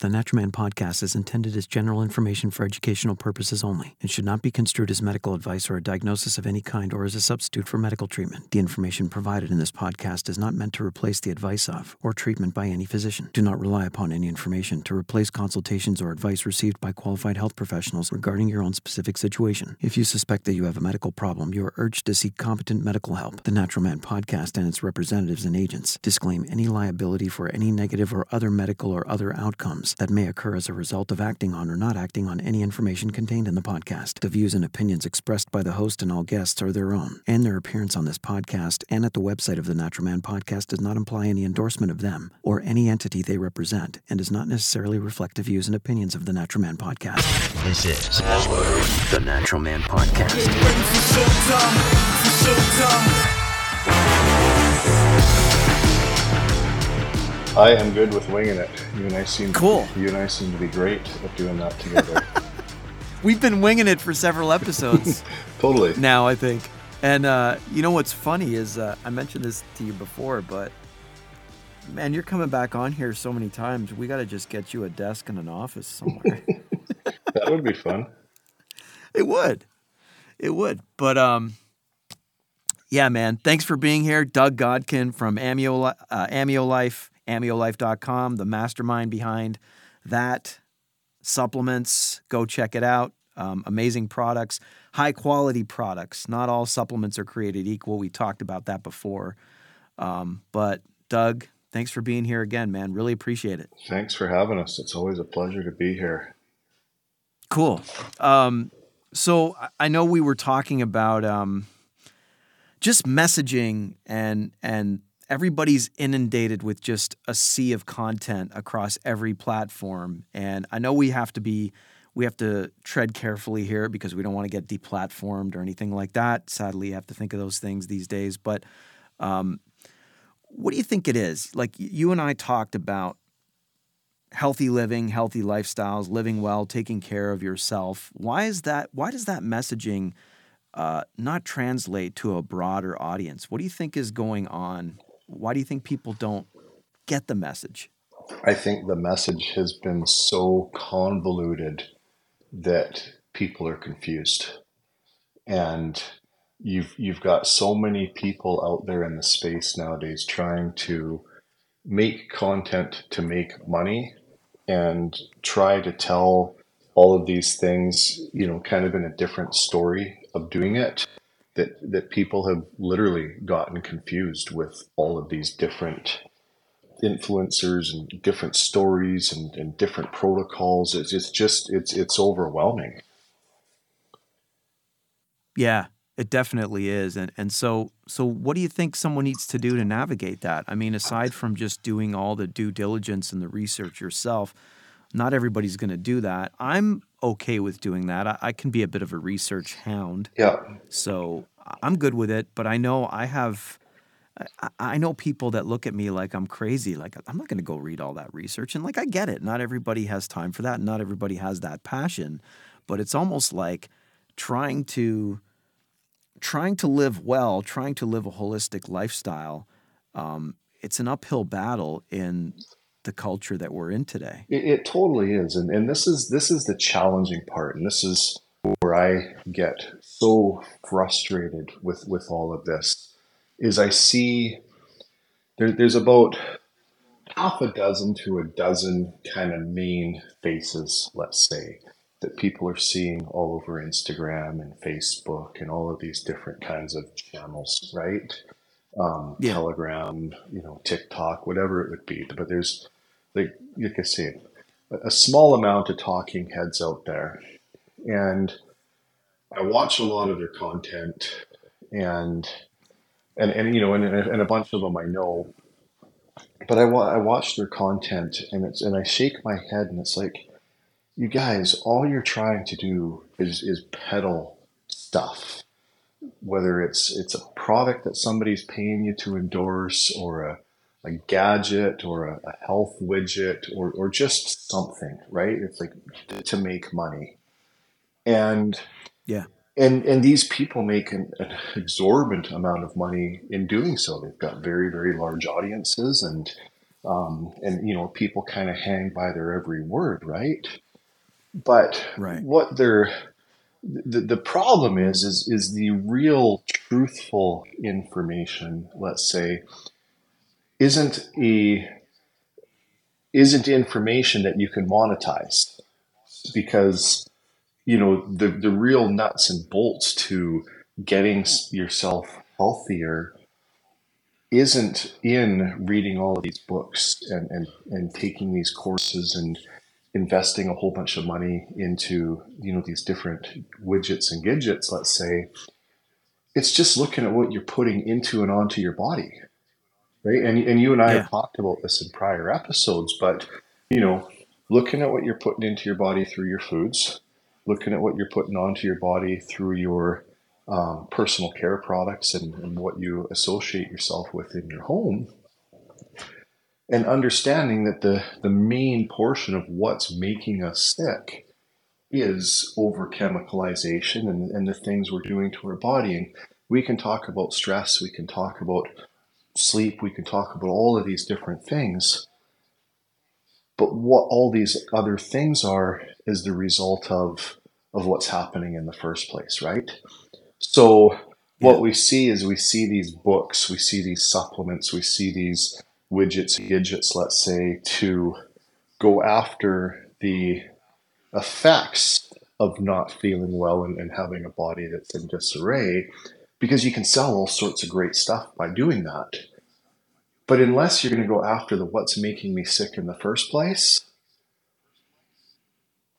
The Naturalman podcast is intended as general information for educational purposes only and should not be construed as medical advice or a diagnosis of any kind or as a substitute for medical treatment. The information provided in this podcast is not meant to replace the advice of or treatment by any physician. Do not rely upon any information to replace consultations or advice received by qualified health professionals regarding your own specific situation. If you suspect that you have a medical problem, you are urged to seek competent medical help. The Naturalman podcast and its representatives and agents disclaim any liability for any negative or other medical or other outcomes that may occur as a result of acting on or not acting on any information contained in the podcast. The views and opinions expressed by the host and all guests are their own, and their appearance on this podcast and at the website of the Naturalman podcast does not imply any endorsement of them or any entity they represent and does not necessarily reflect the views and opinions of the Naturalman podcast. This is the Naturalman podcast. I am good with winging it. You and I seem Cool. You and I seem to be great at doing that together. We've been winging it for several episodes totally. now, I think. And uh, you know what's funny is uh, I mentioned this to you before, but man, you're coming back on here so many times. We got to just get you a desk and an office somewhere. That would be fun. it would, it would. But um, yeah, man. Thanks for being here, Doug Godkin from Ameo, uh, Ameo Life, AmeoLife.com, the mastermind behind that supplements. Go check it out. Um, amazing products, high quality products. Not all supplements are created equal. We talked about that before. Um, but Doug, thanks for being here again, man. Really appreciate it. Thanks for having us. It's always a pleasure to be here. Cool. Um, so I- I know we were talking about um, just messaging and and everybody's inundated with just a sea of content across every platform, and I know we have to be we have to tread carefully here because we don't want to get deplatformed or anything like that. Sadly, you have to think of those things these days. But um, what do you think it is? Like you and I talked about healthy living, healthy lifestyles, living well, taking care of yourself. Why is that? Why does that messaging uh, not translate to a broader audience? What do you think is going on? Why do you think people don't get the message? I think the message has been so convoluted that people are confused. And you've you've got so many people out there in the space nowadays trying to make content to make money and try to tell all of these things, you know, kind of in a different story of doing it that that people have literally gotten confused with all of these different influencers and different stories and, and different protocols. It's, it's just it's it's overwhelming. Yeah, it definitely is. And and so so what do you think someone needs to do to navigate that? I mean, aside from just doing all the due diligence and the research yourself, not everybody's going to do that. I'm okay with doing that. I, I can be a bit of a research hound. Yeah, So I'm good with it, but I know I have I- I know people that look at me like I'm crazy. Like I'm not going to go read all that research, and like I get it. Not everybody has time for that. Not everybody has that passion, but it's almost like trying to trying to live well, trying to live a holistic lifestyle. Um, it's an uphill battle in the culture that we're in today. it, it totally is, and and this is this is the challenging part, and this is where I get so frustrated with with all of this. Is I see there, there's about half a dozen to a dozen kind of main faces, let's say, that people are seeing all over Instagram and Facebook and all of these different kinds of channels, right? Um, Yeah. Telegram, you know, TikTok, whatever it would be. But there's, like, like I say, a small amount of talking heads out there. And I watch a lot of their content. And, and, and you know, and, and a bunch of them I know. But I, wa- I watch their content and it's and I shake my head and it's like you guys all you're trying to do is is peddle stuff. Whether it's it's a product that somebody's paying you to endorse or a, a gadget or a, a health widget or, or just something right it's like to make money and Yeah. and and these people make an, an exorbitant amount of money in doing so they've got very very large audiences and um, and you know people kind of hang by their every word, right? But Right. what they're the, the problem is is is the real truthful information let's say isn't a isn't information that you can monetize because you know the the real nuts and bolts to getting yourself healthier isn't in reading all of these books and and, and taking these courses and investing a whole bunch of money into you know these different widgets and gadgets let's say. It's just looking at what you're putting into and onto your body right and, and you and i Yeah. have talked about this in prior episodes but you know looking at what you're putting into your body through your foods looking at what you're putting onto your body through your um, personal care products and, and what you associate yourself with in your home and understanding that the, the main portion of what's making us sick is over chemicalization and, and the things we're doing to our body. And we can talk about stress, we can talk about sleep, we can talk about all of these different things. But what all these other things are is the result of of what's happening in the first place, right? So Yeah. what we see is we see these books, we see these supplements, we see these widgets, gadgets, let's say, to go after the effects of not feeling well and, and having a body that's in disarray because you can sell all sorts of great stuff by doing that. But unless you're going to go after the what's making me sick in the first place,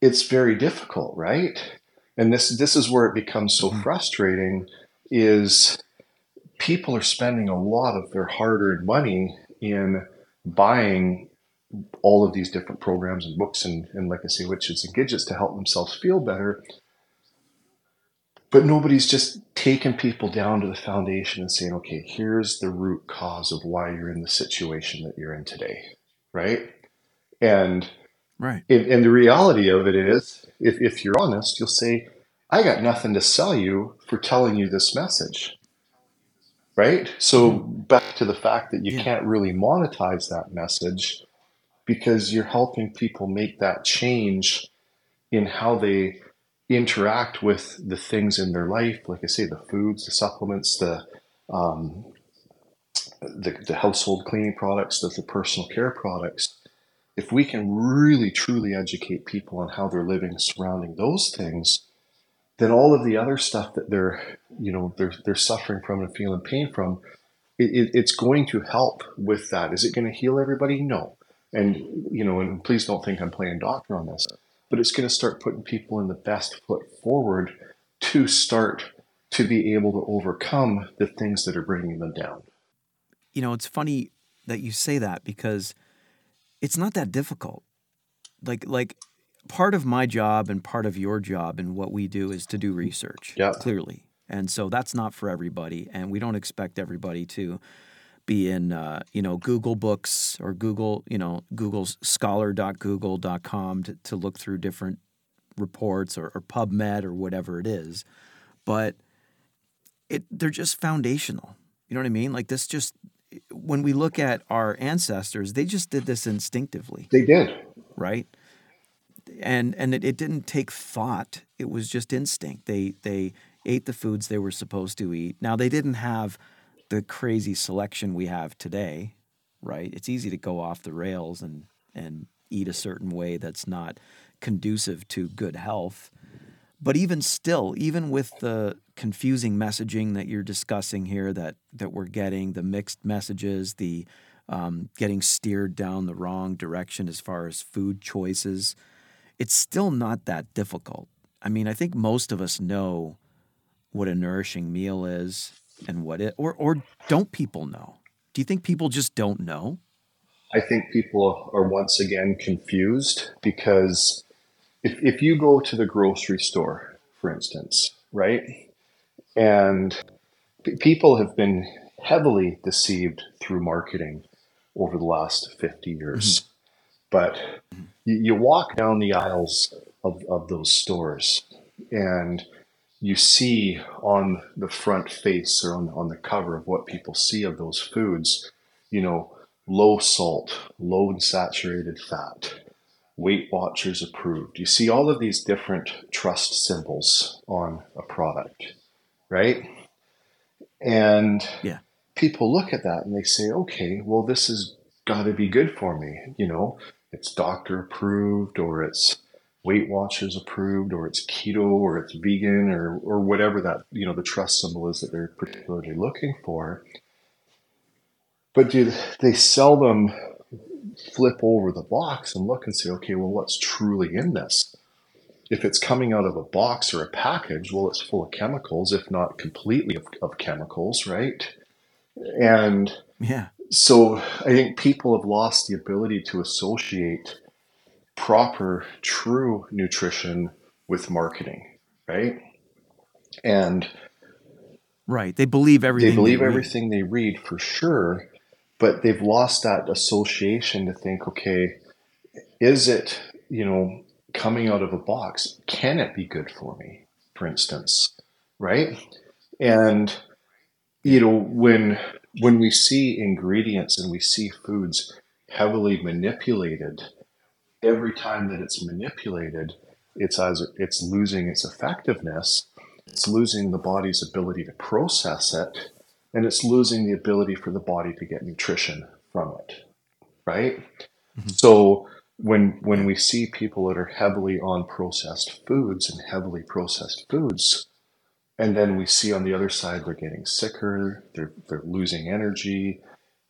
it's very difficult, right? And this this is where it becomes so Mhm. frustrating is people are spending a lot of their hard-earned money in buying all of these different programs and books and, and like I say, widgets and gadgets to help themselves feel better. But nobody's just taking people down to the foundation and saying, okay, here's the root cause of why you're in the situation that you're in today, right? And Right. and, and the reality of it is, if, if you're honest, you'll say, I got nothing to sell you for telling you this message. Right? So back to the fact that you Yeah. can't really monetize that message because you're helping people make that change in how they interact with the things in their life. Like I say, the foods, the supplements, the um, the, the household cleaning products, the, the personal care products if we can really truly educate people on how they're living surrounding those things, then all of the other stuff that they're you know they're they're suffering from and feeling pain from, it, it, it's going to help with that. Is it going to heal everybody? No. And you know, and please don't think I'm playing doctor on this, but it's going to start putting people in the best foot forward to start to be able to overcome the things that are bringing them down. You know, it's funny that you say that because it's not that difficult. Like like part of my job and part of your job and what we do is to do research. Yeah. Clearly. And so that's not for everybody and we don't expect everybody to be in uh, you know Google Books or Google, you know, Google's scholar.google.com to, to look through different reports or, or PubMed or whatever it is. But it they're just foundational. You know what I mean? Like this just when we look at our ancestors, they just did this instinctively, They did. right? And and it, it didn't take thought. It was just instinct. They they ate the foods they were supposed to eat. Now they didn't have the crazy selection we have today, right? It's easy to go off the rails and and eat a certain way that's not conducive to good health. But even still, even with the confusing messaging that you're discussing here, that that we're getting, the mixed messages, the um, getting steered down the wrong direction as far as food choices, it's still not that difficult. I mean, I think most of us know what a nourishing meal is and what it, or or don't people know? Do you think people just don't know? I think people are once again confused because if, if you go to the grocery store, for instance, right, and p- people have been heavily deceived through marketing over the last 50 years. Mm-hmm. But you, you walk down the aisles of, of those stores and you see on the front face or on, on the cover of what people see of those foods, you know, low salt, low saturated fat, Weight Watchers approved. You see all of these different trust symbols on a product, right? And Yeah. people look at that and they say, okay, well, this has got to be good for me. You know, it's doctor approved or it's Weight Watchers approved or it's keto or it's vegan or, or whatever that, you know, the trust symbol is that they're particularly looking for. But do they seldom flip over the box and look and say, okay, well, what's truly in this? If it's coming out of a box or a package, well, it's full of chemicals, if not completely of, of chemicals, right? And Yeah. so I think people have lost the ability to associate proper, true nutrition with marketing, right? And Right. They believe everything. they believe read. everything they read for sure, but they've lost that association to think, okay, is it, you know, coming out of a box? Can it be good for me, for instance? Right? And you know, when when we see ingredients and we see foods heavily manipulated, every time that it's manipulated, it's as it's losing its effectiveness. It's losing the body's ability to process it, and it's losing the ability for the body to get nutrition from it. Right? Mm-hmm. So when when we see people that are heavily on processed foods and heavily processed foods, and then we see on the other side they're getting sicker, they're they're losing energy,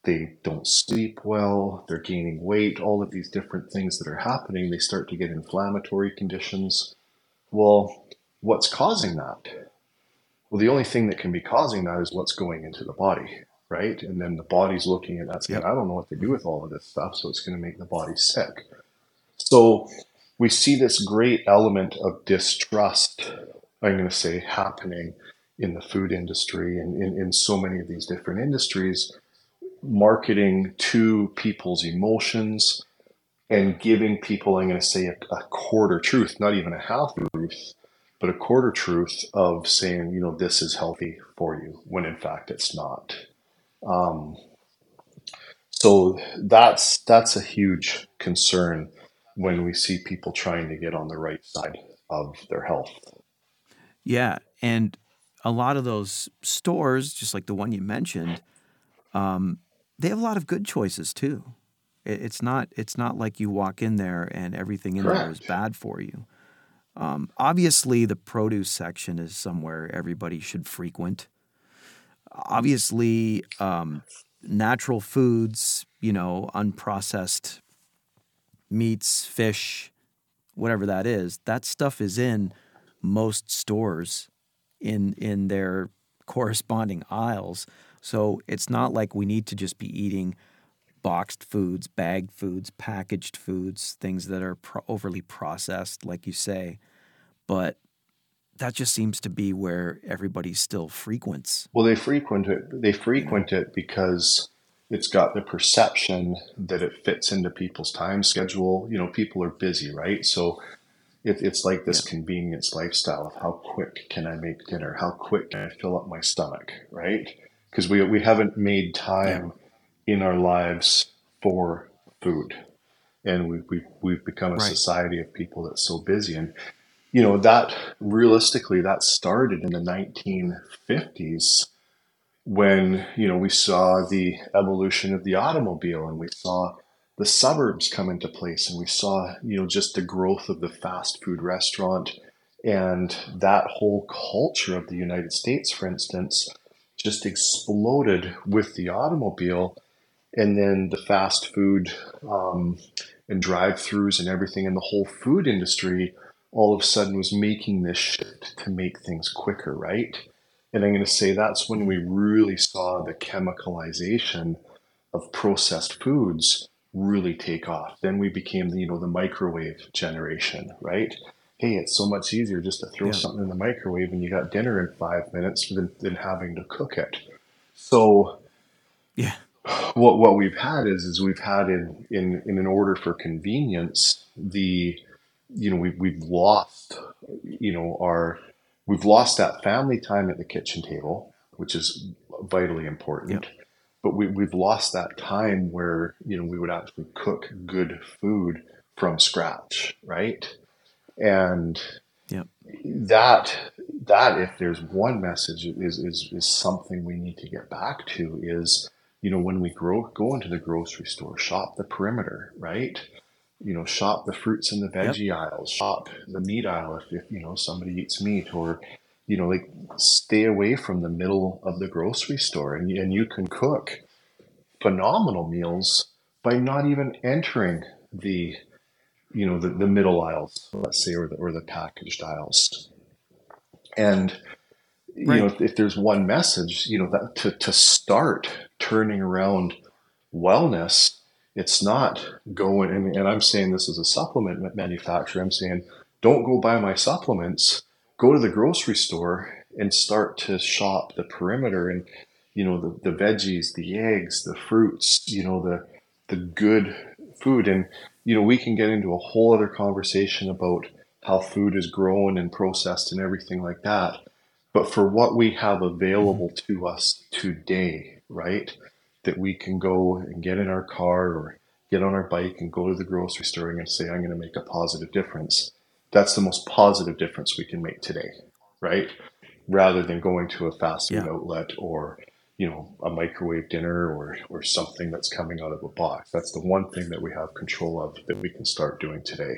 they don't sleep well, they're gaining weight, all of these different things that are happening, they start to get inflammatory conditions. Well, what's causing that? Well, the only thing that can be causing that is what's going into the body, right? And then the body's looking at that saying. I don't know what to do with all of this stuff, so it's going to make the body sick. So we see this great element of distrust, I'm going to say, happening in the food industry and in, in so many of these different industries, marketing to people's emotions and giving people, I'm going to say, a, a quarter truth, not even a half truth, but a quarter truth of saying, you know, this is healthy for you, when in fact it's not. Um, so that's that's a huge concern when we see people trying to get on the right side of their health. Yeah, and a lot of those stores, just like the one you mentioned, um, they have a lot of good choices too. It, it's not it's not like you walk in there and everything in there is bad for you. Um, obviously, the produce section is somewhere everybody should frequent. Obviously, um, natural foods, you know, unprocessed meats, fish, whatever that is, that stuff is in most stores in in their corresponding aisles. So it's not like we need to just be eating boxed foods, bagged foods, packaged foods, things that are pro- overly processed, like you say. But that just seems to be where everybody still frequents. Well, they frequent it. They frequent it because it's got the perception that it fits into people's time schedule. You know, people are busy, right? So it, it's like this convenience lifestyle of how quick can I make dinner? How quick can I fill up my stomach, right? Because we we haven't made time in our lives for food, and we we we've become a Right. society of people that's so busy. And you know that realistically that started in the 1950s when you know we saw the evolution of the automobile and we saw the suburbs come into place and we saw you know just the growth of the fast food restaurant and that whole culture of the United States for instance just exploded with the automobile and then the fast food um, and drive-throughs and everything and the whole food industry all of a sudden was making this shift to make things quicker right and I'm going to say that's when we really saw the chemicalization of processed foods really take off. Then we became, the, you know, the microwave generation, right? Hey, it's so much easier just to throw Yeah. something in the microwave and you got dinner in five minutes than, than having to cook it. So Yeah. what what we've had is is we've had in in in an order for convenience the you know we've we've lost you know our we've lost that family time at the kitchen table which is vitally important but we, we've lost that time where you know we would actually cook good food from scratch right and Yep. that that if there's one message is, is is something we need to get back to is you know when we grow go into the grocery store shop the perimeter right you know shop the fruits and the veggie aisles shop the meat aisle if, if you know somebody eats meat or you know like stay away from the middle of the grocery store and, and you can cook phenomenal meals by not even entering the you know the, the middle aisles let's say or the, or the packaged aisles. And you know if, if there's one message you know that to, to start turning around wellness it's not going and, and i'm saying this as a supplement manufacturer i'm saying don't go buy my supplements. Go to the grocery store and start to shop the perimeter and you know the, the veggies the eggs the fruits you know the the good food. And you know we can get into a whole other conversation about how food is grown and processed and everything like that. But for what we have available mm-hmm. to us today right that we can go and get in our car or get on our bike and go to the grocery store and say i'm going to make a positive difference that's the most positive difference we can make today right? Rather than going to a fast food Yeah. outlet or you know a microwave dinner or or something that's coming out of a box that's the one thing that we have control of that we can start doing today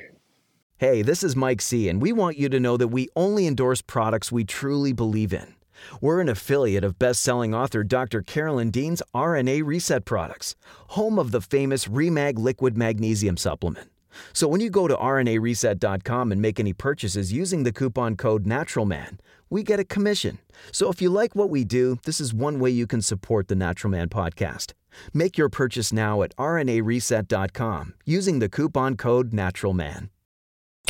Hey, this is Mike Sea, and we want you to know that we only endorse products we truly believe in. We're an affiliate of best-selling author Dr. Carolyn Dean's RNA Reset products, home of the famous Remag liquid magnesium supplement. So when you go to rnareset.com and make any purchases using the coupon code NATURALMAN, we get a commission. So if you like what we do, this is one way you can support the Natural Man podcast. Make your purchase now at rnareset.com using the coupon code NATURALMAN.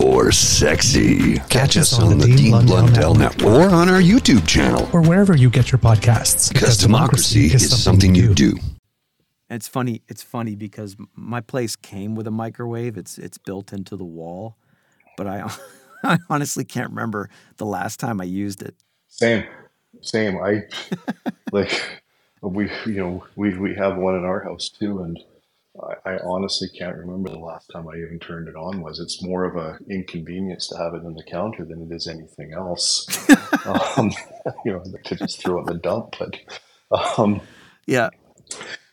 Or sexy. Catch us on the Dean Blundell Network or on our YouTube channel. Or wherever you get your podcasts. Because democracy is something you do. It's funny. It's funny because my place came with a microwave. It's it's built into the wall, but I I honestly can't remember the last time I used it. Same, same. I like we, you know, we we have one in our house too, and I, I honestly can't remember the last time I even turned it on. Was it's more of a inconvenience to have it on the counter than it is anything else. um, you know, to just throw it in the dump, but um, Yeah,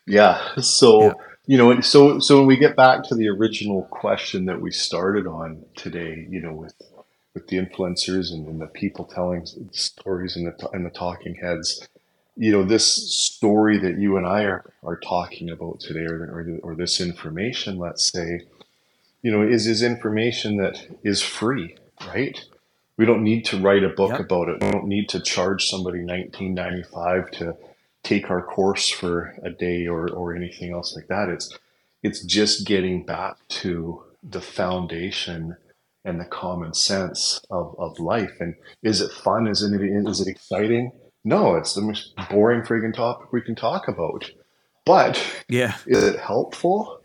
yeah. So Yeah. you know, so so when we get back to the original question that we started on today, you know, with with the influencers and, and the people telling stories and the and the talking heads, you know, this story that you and I are are talking about today, or or, or this information, let's say, you know, is is information that is free, right? We don't need to write a book Yep. about it. We don't need to charge somebody nineteen ninety five to take our course for a day or, or anything else like that. It's it's just getting back to the foundation and the common sense of, of life. And is it fun? Is it is it exciting? No, it's the most boring friggin' topic we can talk about. But yeah, is it helpful?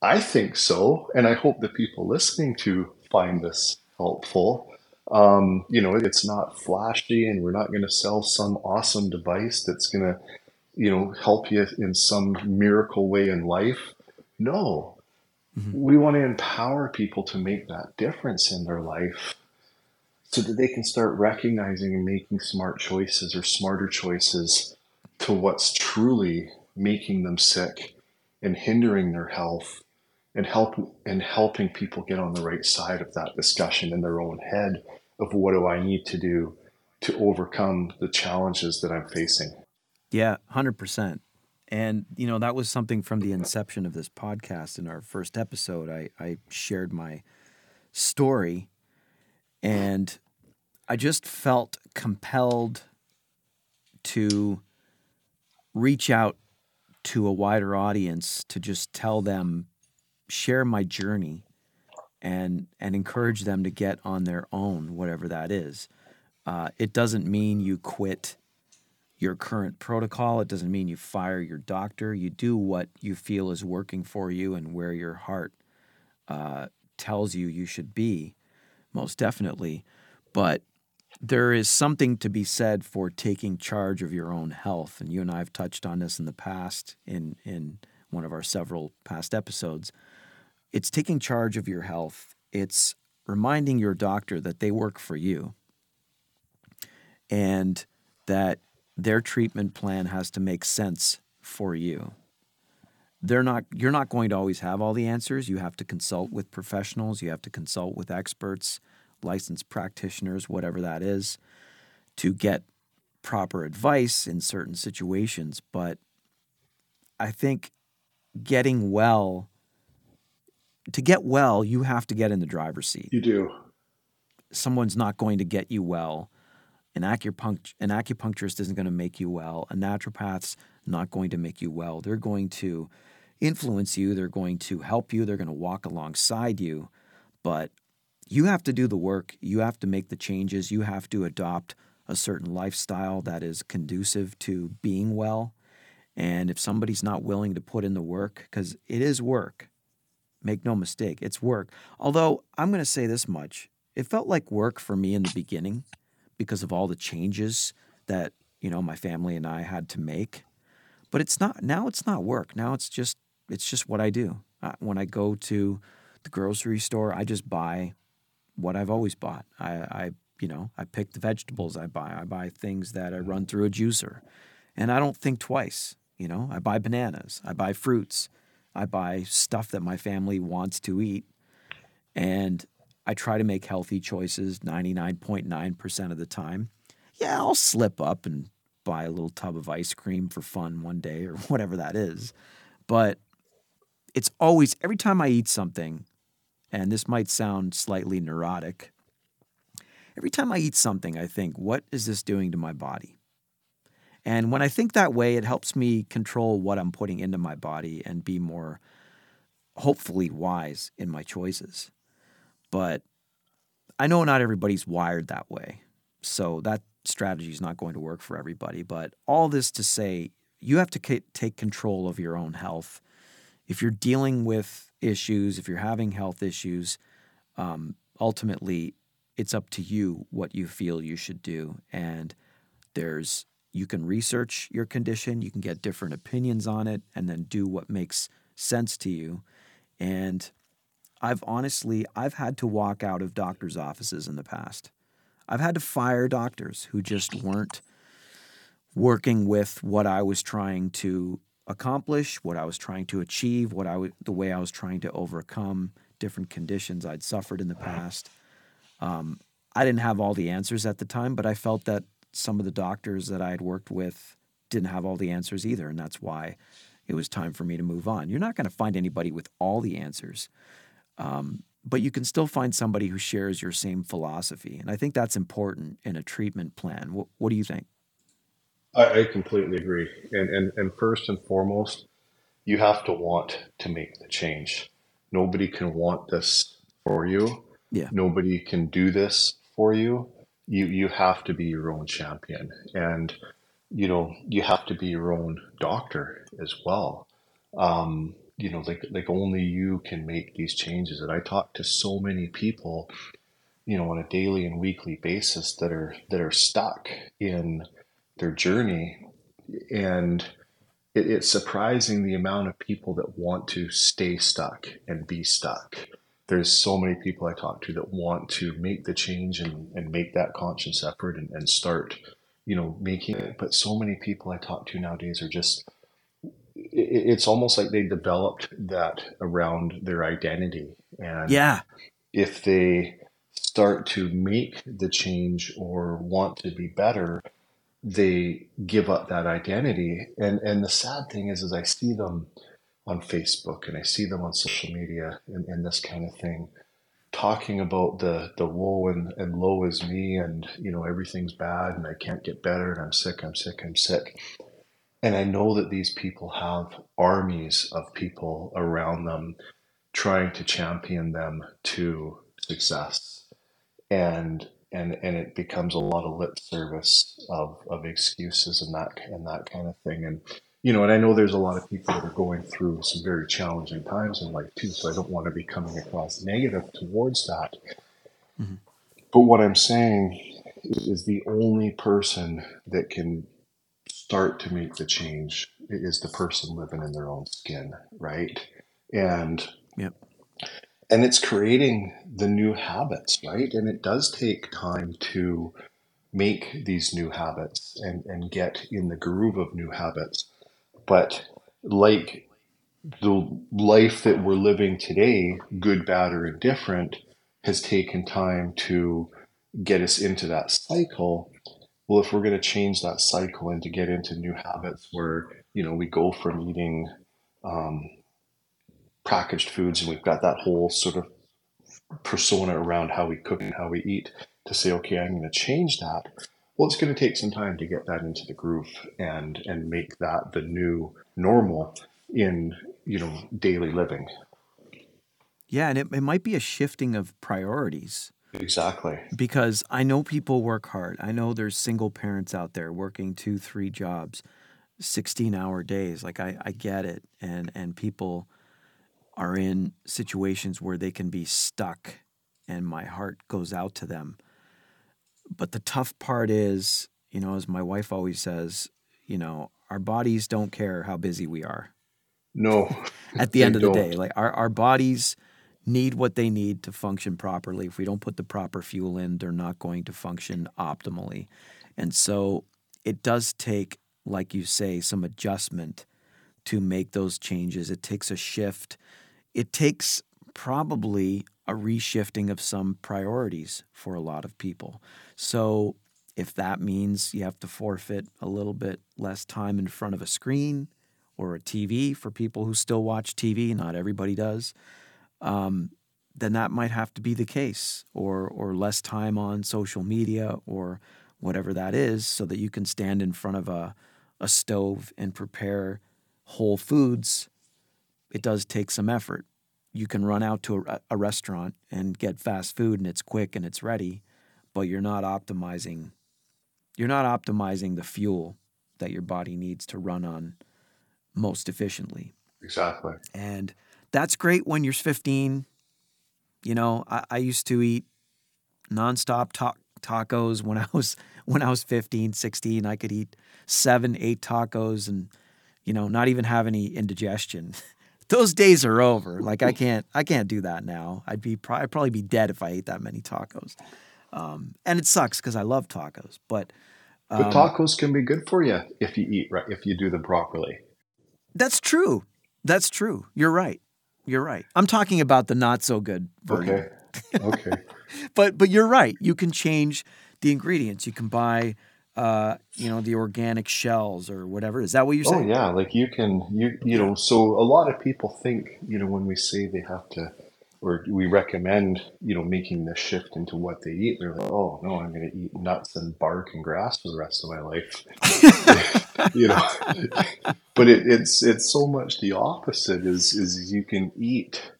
I think so, and I hope the people listening to find this helpful. Um, you know, it's not flashy, and we're not going to sell some awesome device that's going to, you know, help you in some miracle way in life. No, we want to empower people to make that difference in their life so that they can start recognizing and making smart choices or smarter choices to what's truly making them sick and hindering their health and help and helping people get on the right side of that discussion in their own head of what do I need to do to overcome the challenges that I'm facing. yeah, hundred percent. And you know that was something from the inception of this podcast. In our first episode, I, I shared my story, and I just felt compelled to reach out to a wider audience to just tell them, share my journey, and and encourage them to get on their own, whatever that is. Uh, it doesn't mean you quit your current protocol. It doesn't mean you fire your doctor. You do what you feel is working for you and where your heart uh, tells you you should be, most definitely. But there is something to be said for taking charge of your own health. And you and I have touched on this in the past in, in one of our several past episodes. It's taking charge of your health, it's reminding your doctor that they work for you and that their treatment plan has to make sense for you. They're not you're not going to always have all the answers. You have to consult with professionals, you have to consult with experts, licensed practitioners, whatever that is, to get proper advice in certain situations, but I think getting well to get well, you have to get in the driver's seat. You do. Someone's not going to get you well an, acupunct- an acupuncturist isn't going to make you well. A naturopath's not going to make you well. They're going to influence you, they're going to help you, they're going to walk alongside you. But you have to do the work, you have to make the changes, you have to adopt a certain lifestyle that is conducive to being well. And if somebody's not willing to put in the work, because it is work, make no mistake, it's work. Although I'm going to say this much it felt like work for me in the beginning because of all the changes that you know my family and I had to make. But it's not now. It's not work. Now it's just it's just what I do. Uh, when I go to the grocery store, I just buy what I've always bought. I, I you know I pick the vegetables I buy. I buy things that I run through a juicer, and I don't think twice. You know, I buy bananas. I buy fruits. I buy stuff that my family wants to eat, and I try to make healthy choices 99.9% of the time. Yeah, I'll slip up and buy a little tub of ice cream for fun one day or whatever that is. But it's always, every time I eat something, and this might sound slightly neurotic, every time I eat something, I think, what is this doing to my body? And when I think that way, it helps me control what I'm putting into my body and be more, hopefully, wise in my choices. But I know not everybody's wired that way. So that strategy is not going to work for everybody. But all this to say, you have to take control of your own health. If you're dealing with issues, if you're having health issues, um, ultimately it's up to you what you feel you should do. And there's you can research your condition, you can get different opinions on it, and then do what makes sense to you. And I've honestly I've had to walk out of doctors' offices in the past. I've had to fire doctors who just weren't working with what I was trying to accomplish, what I was trying to achieve, what I w- the way I was trying to overcome different conditions I'd suffered in the past. Um, I didn't have all the answers at the time, but I felt that some of the doctors that I had worked with didn't have all the answers either, and that's why it was time for me to move on. You're not going to find anybody with all the answers. Um, but you can still find somebody who shares your same philosophy. And I think that's important in a treatment plan. What, what do you think? I, I completely agree. And, and, and first and foremost, you have to want to make the change. Nobody can want this for you. Yeah. Nobody can do this for you. You you have to be your own champion, and you know you have to be your own doctor as well. Um, you know, like like only you can make these changes. And I talk to so many people, you know, on a daily and weekly basis that are that are stuck in their journey, and it, it's surprising the amount of people that want to stay stuck and be stuck. There's so many people I talk to that want to make the change and, and make that conscious effort and, and start, you know, making it. But so many people I talk to nowadays are just it's almost like they developed that around their identity. And yeah, if they start to make the change or want to be better, they give up that identity. And and the sad thing is, is I see them on Facebook and I see them on social media and, and this kind of thing talking about the the woe and, and low is me and you know everything's bad and I can't get better and I'm sick, I'm sick, I'm sick And I know that these people have armies of people around them trying to champion them to success. And and and it becomes a lot of lip service of, of excuses and that and that kind of thing. And you know, and I know there's a lot of people that are going through some very challenging times in life too, so I don't want to be coming across negative towards that. Mm-hmm. But what I'm saying is the only person that can start to make the change is the person living in their own skin, right? And yep. And it's creating the new habits, right? And it does take time to make these new habits and, and get in the groove of new habits. But like the life that we're living today, good, bad, or indifferent, has taken time to get us into that cycle. Well, if we're going to change that cycle and to get into new habits where, you know, we go from eating um, packaged foods and we've got that whole sort of persona around how we cook and how we eat to say, okay, I'm going to change that. Well, it's going to take some time to get that into the groove and and make that the new normal in you know daily living. Yeah, and it, it might be a shifting of priorities. Exactly. Because I know people work hard. I know there's single parents out there working two, three jobs, 16 hour days. Like I, I get it. And and people are in situations where they can be stuck and my heart goes out to them. But the tough part is, you know, as my wife always says, you know, our bodies don't care how busy we are. No. At the end of the don't. day, like our, our bodies need what they need to function properly. If we don't put the proper fuel in, they're not going to function optimally. And so it does take, like you say, some adjustment to make those changes. It takes a shift it takes probably a reshifting of some priorities for a lot of people. So, if that means you have to forfeit a little bit less time in front of a screen or a TV for people who still watch TV, not everybody does, um, then that might have to be the case, or or less time on social media or whatever that is, so that you can stand in front of a a stove and prepare whole foods it does take some effort. You can run out to a, a restaurant and get fast food and it's quick and it's ready, but you're not optimizing you're not optimizing the fuel that your body needs to run on most efficiently. Exactly. And that's great when you're 15. You know, I, I used to eat nonstop ta- tacos when I was when I was 15, 16. I could eat seven, eight tacos and, you know, not even have any indigestion. those days are over. Like I can't I can't do that now. I'd be I'd probably be dead if I ate that many tacos. Um, and it sucks because I love tacos, but um, but tacos can be good for you if you eat right if you do them properly. That's true. That's true. You're right. You're right. I'm talking about the not so good version. Okay. Okay. but but you're right. You can change the ingredients. You can buy uh, you know, the organic shells or whatever. Is that what you're oh, saying? Oh yeah, like you can you you know. So a lot of people think you know when we say they have to, or we recommend you know making this shift into what they eat. They're like, oh no, I'm going to eat nuts and bark and grass for the rest of my life. you know, but it, it's it's so much the opposite. Is is you can eat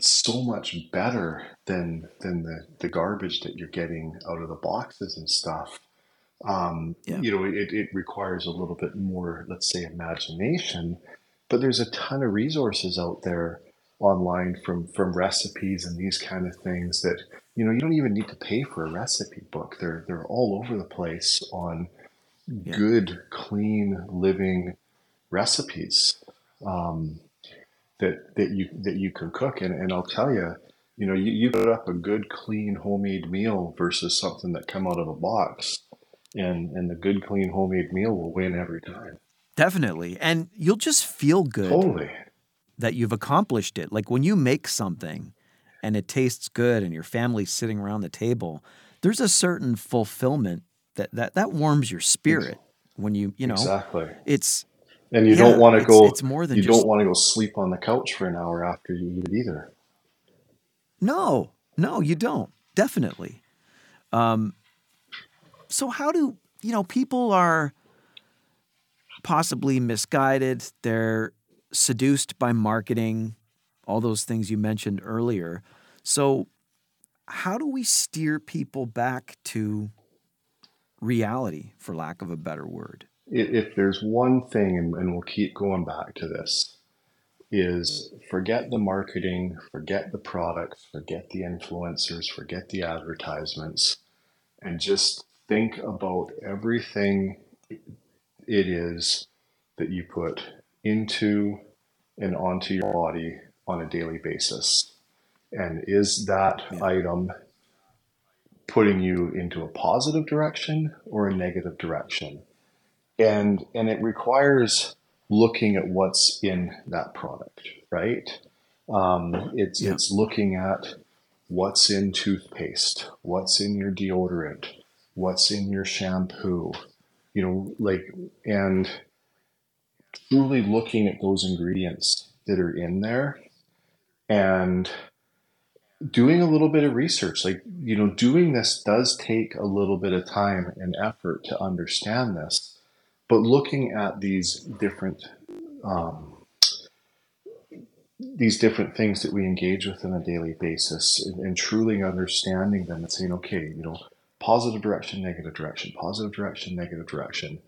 so much better than than the the garbage that you're getting out of the boxes and stuff um, yeah. You know, it, it requires a little bit more, let's say, imagination, but there's a ton of resources out there online from from recipes and these kind of things that you know you don't even need to pay for a recipe book. They're they're all over the place on yeah. good, clean living recipes um, that that you that you can cook. And and I'll tell you, you know, you, you put up a good, clean, homemade meal versus something that come out of a box and and the good, clean, homemade meal will win every time. Definitely, and you'll just feel good. Totally. That you've accomplished it. Like when you make something, and it tastes good, and your family's sitting around the table. There's a certain fulfillment that that that warms your spirit when you you know exactly. It's and you yeah, don't want to go. It's more than you just, don't want to go sleep on the couch for an hour after you eat it either. No, no, you don't. Definitely. Um, so how do you know people are possibly misguided, they're seduced by marketing, all those things you mentioned earlier. So, how do we steer people back to reality, for lack of a better word? If there's one thing, and we'll keep going back to this, is forget the marketing, forget the products, forget the influencers, forget the advertisements, and just think about everything it is that you put into and onto your body on a daily basis. And is that item putting you into a positive direction or a negative direction? And and it requires looking at what's in that product, right? Um, it's yeah. it's looking at what's in toothpaste, what's in your deodorant, what's in your shampoo, you know, like and truly looking at those ingredients that are in there and doing a little bit of research like you know doing this does take a little bit of time and effort to understand this but looking at these different um, these different things that we engage with on a daily basis and, and, truly understanding them and saying okay you know positive direction negative direction positive direction negative direction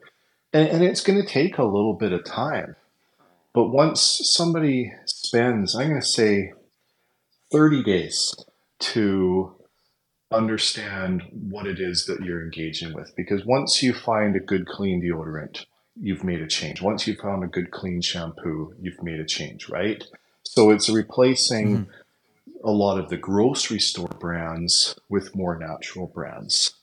and, and it's going to take a little bit of time but once somebody spends i'm going to say 30 days to understand what it is that you're engaging with. Because once you find a good, clean deodorant, you've made a change. Once you've found a good, clean shampoo, you've made a change, right? So it's replacing mm-hmm. A lot of the grocery store brands with more natural brands.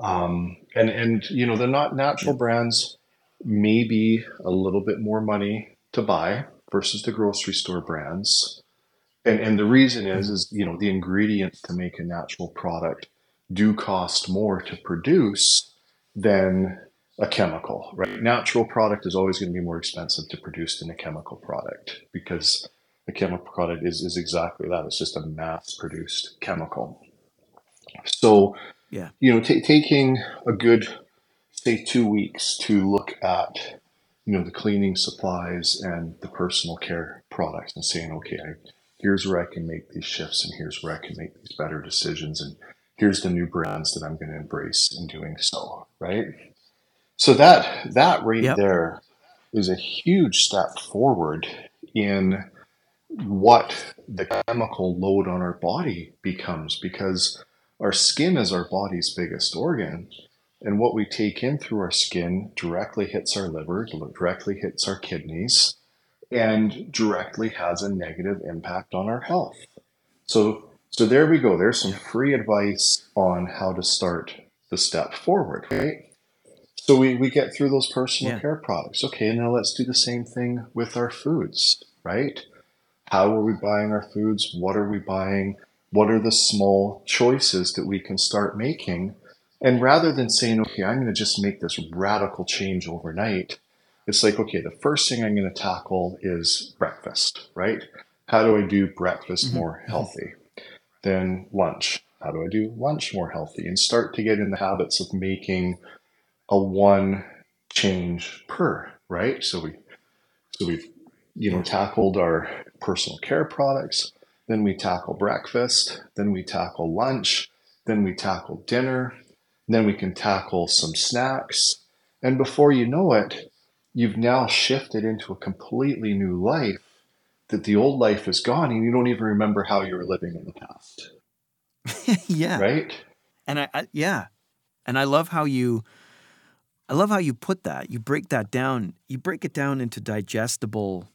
Um, and, and, you know, the not natural brands maybe a little bit more money to buy versus the grocery store brands and and the reason is is you know the ingredients to make a natural product do cost more to produce than a chemical right natural product is always going to be more expensive to produce than a chemical product because a chemical product is is exactly that it's just a mass produced chemical so yeah you know t- taking a good say two weeks to look at you know the cleaning supplies and the personal care products and saying okay here's where I can make these shifts and here's where I can make these better decisions and here's the new brands that I'm going to embrace in doing so, right? So that that right yep. there is a huge step forward in what the chemical load on our body becomes because our skin is our body's biggest organ and what we take in through our skin directly hits our liver directly hits our kidneys and directly has a negative impact on our health. So, so there we go. There's some free advice on how to start the step forward, right? So we, we get through those personal yeah. care products. Okay, now let's do the same thing with our foods, right? How are we buying our foods? What are we buying? What are the small choices that we can start making? And rather than saying, okay, I'm going to just make this radical change overnight, it's like, okay, the first thing I'm going to tackle is breakfast, right? How do I do breakfast mm-hmm. more healthy? Then lunch. How do I do lunch more healthy? And start to get in the habits of making a one change per, right? So we, so we've, you know, tackled our personal care products. Then we tackle breakfast. Then we tackle lunch. Then we tackle dinner. Then we can tackle some snacks. And before you know it, you've now shifted into a completely new life that the old life is gone and you don't even remember how you were living in the past. yeah. Right? And I, I, yeah. And I love how you I love how you put that. You break that down. You break it down into digestible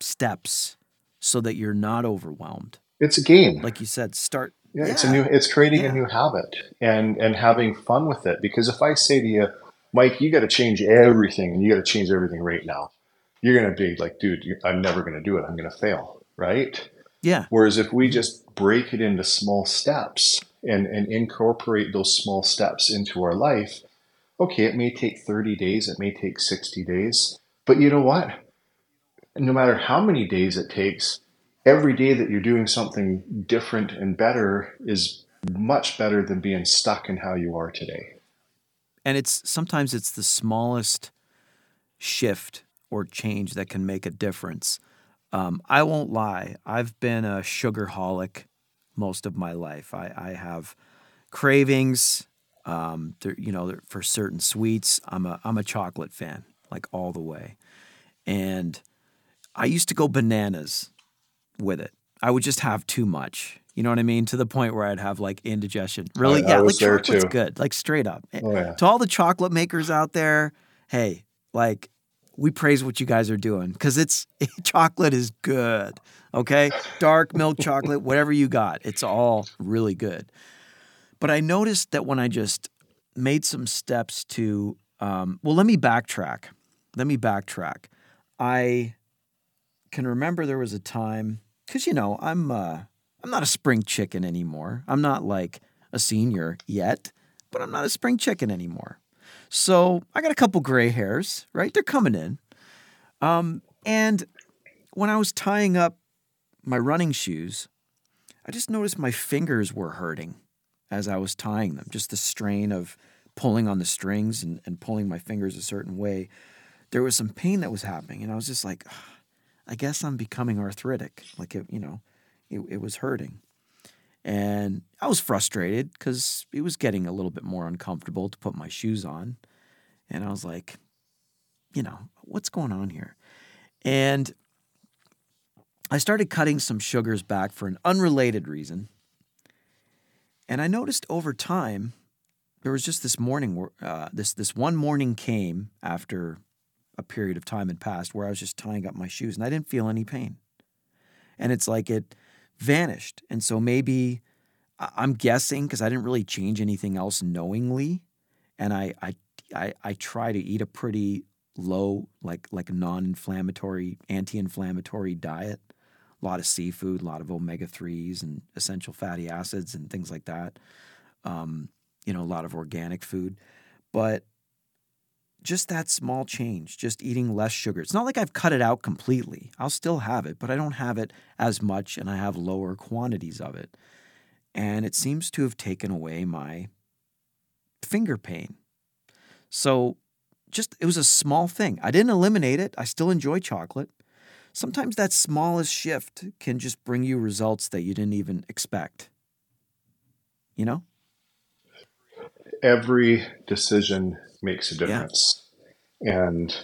steps so that you're not overwhelmed. It's a game. Like you said, start yeah, yeah. it's a new it's creating yeah. a new habit and and having fun with it because if I say to you Mike, you got to change everything and you got to change everything right now. You're going to be like, dude, I'm never going to do it. I'm going to fail. Right. Yeah. Whereas if we just break it into small steps and, and incorporate those small steps into our life, okay, it may take 30 days, it may take 60 days, but you know what? No matter how many days it takes, every day that you're doing something different and better is much better than being stuck in how you are today and it's sometimes it's the smallest shift or change that can make a difference. Um, I won't lie, I've been a sugarholic most of my life. I, I have cravings, um, you know, for certain sweets. I'm a I'm a chocolate fan, like all the way, and I used to go bananas with it. I would just have too much. You know what I mean? To the point where I'd have like indigestion. Really? I, yeah, I like chocolate's too. good. Like straight up. Oh, yeah. To all the chocolate makers out there, hey, like we praise what you guys are doing because it's chocolate is good. Okay, dark milk chocolate, whatever you got, it's all really good. But I noticed that when I just made some steps to, um, well, let me backtrack. Let me backtrack. I can remember there was a time because you know I'm uh, I'm not a spring chicken anymore. I'm not like a senior yet, but I'm not a spring chicken anymore. So I got a couple gray hairs, right? They're coming in. Um, and when I was tying up my running shoes, I just noticed my fingers were hurting as I was tying them. Just the strain of pulling on the strings and, and pulling my fingers a certain way. There was some pain that was happening, and I was just like, I guess I'm becoming arthritic. Like it, you know, it, it was hurting. And I was frustrated because it was getting a little bit more uncomfortable to put my shoes on. And I was like, you know, what's going on here? And I started cutting some sugars back for an unrelated reason. And I noticed over time, there was just this morning, uh, this this one morning came after a period of time had passed where I was just tying up my shoes and I didn't feel any pain. And it's like it vanished. And so maybe I'm guessing because I didn't really change anything else knowingly, and I I I, I try to eat a pretty low like like non-inflammatory, anti-inflammatory diet. A lot of seafood, a lot of omega threes and essential fatty acids and things like that. Um, you know, a lot of organic food, but just that small change, just eating less sugar. It's not like I've cut it out completely. I'll still have it, but I don't have it as much and I have lower quantities of it. And it seems to have taken away my finger pain. So just it was a small thing. I didn't eliminate it. I still enjoy chocolate. Sometimes that smallest shift can just bring you results that you didn't even expect. You know? Every decision makes a difference. Yeah. And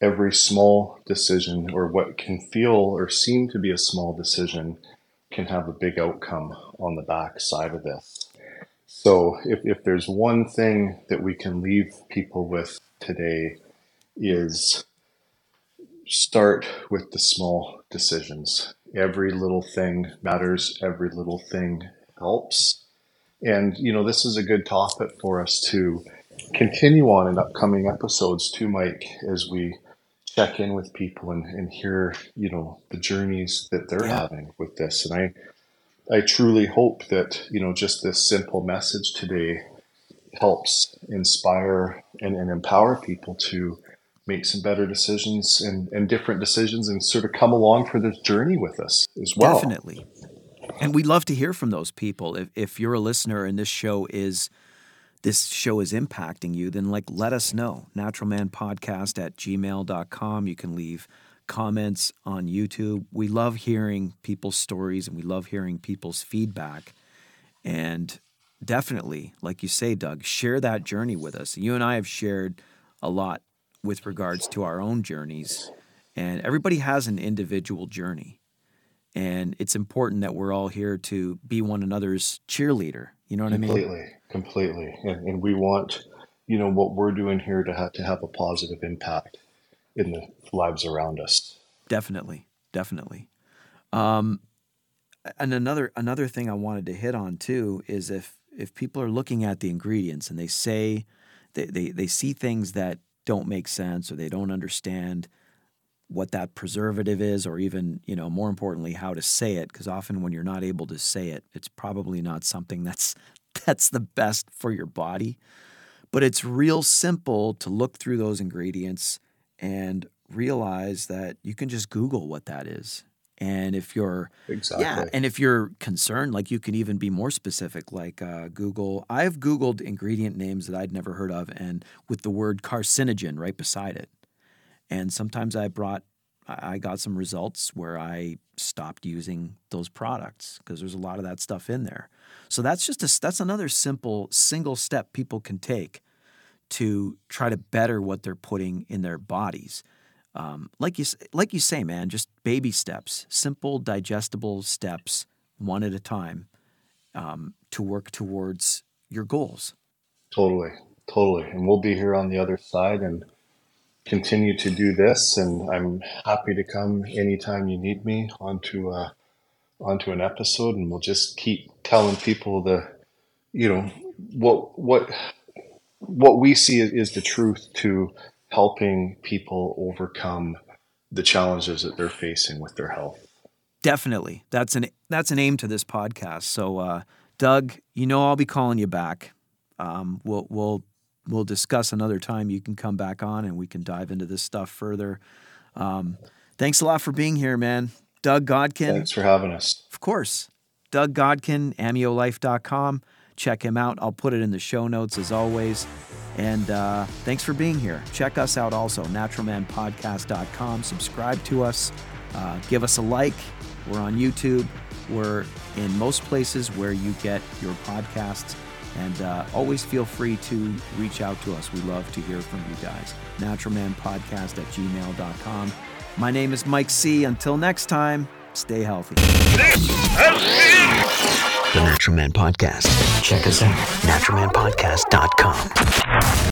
every small decision, or what can feel or seem to be a small decision, can have a big outcome on the back side of this. So, if, if there's one thing that we can leave people with today, is start with the small decisions. Every little thing matters, every little thing helps. And, you know, this is a good topic for us to continue on in upcoming episodes too, Mike, as we check in with people and, and hear, you know, the journeys that they're yeah. having with this. And I I truly hope that, you know, just this simple message today helps inspire and, and empower people to make some better decisions and, and different decisions and sort of come along for this journey with us as well. Definitely. And we'd love to hear from those people. If, if you're a listener and this show is this show is impacting you, then like let us know. Naturalmanpodcast at gmail.com. You can leave comments on YouTube. We love hearing people's stories and we love hearing people's feedback. And definitely, like you say, Doug, share that journey with us. You and I have shared a lot with regards to our own journeys, and everybody has an individual journey. And it's important that we're all here to be one another's cheerleader. You know what completely, I mean? Completely, completely. And, and we want, you know, what we're doing here to have to have a positive impact in the lives around us. Definitely, definitely. Um, and another another thing I wanted to hit on too is if if people are looking at the ingredients and they say they, they, they see things that don't make sense or they don't understand what that preservative is or even you know more importantly how to say it because often when you're not able to say it it's probably not something that's that's the best for your body but it's real simple to look through those ingredients and realize that you can just google what that is and if you're exactly. yeah, and if you're concerned, like you can even be more specific, like uh, Google. I've Googled ingredient names that I'd never heard of, and with the word carcinogen right beside it. And sometimes I brought, I got some results where I stopped using those products because there's a lot of that stuff in there. So that's just a, that's another simple single step people can take to try to better what they're putting in their bodies. Um, like you like you say, man, just baby steps, simple, digestible steps, one at a time, um, to work towards your goals. Totally, totally, and we'll be here on the other side and continue to do this. And I'm happy to come anytime you need me onto uh, onto an episode, and we'll just keep telling people the, you know, what what what we see is the truth to helping people overcome the challenges that they're facing with their health. Definitely, that's an that's an aim to this podcast. So, uh, Doug, you know I'll be calling you back. Um, we'll we'll we'll discuss another time. You can come back on and we can dive into this stuff further. Um, thanks a lot for being here, man. Doug Godkin. Thanks for having us. Of course. Doug Godkin, ameolife.com. Check him out. I'll put it in the show notes as always. And uh, thanks for being here. Check us out also, naturalmanpodcast.com. Subscribe to us. Uh, give us a like. We're on YouTube. We're in most places where you get your podcasts. And uh, always feel free to reach out to us. We love to hear from you guys. Naturalmanpodcast at gmail.com. My name is Mike Sea. Until next time, stay healthy. The Natural Man Podcast. Check us out, naturalmanpodcast.com.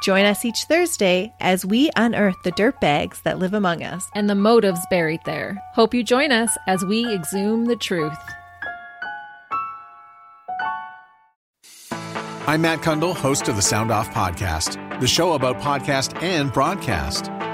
Join us each Thursday as we unearth the dirt bags that live among us and the motives buried there. Hope you join us as we exhume the truth. I'm Matt Cundill, host of the Sound Off Podcast, the show about podcast and broadcast.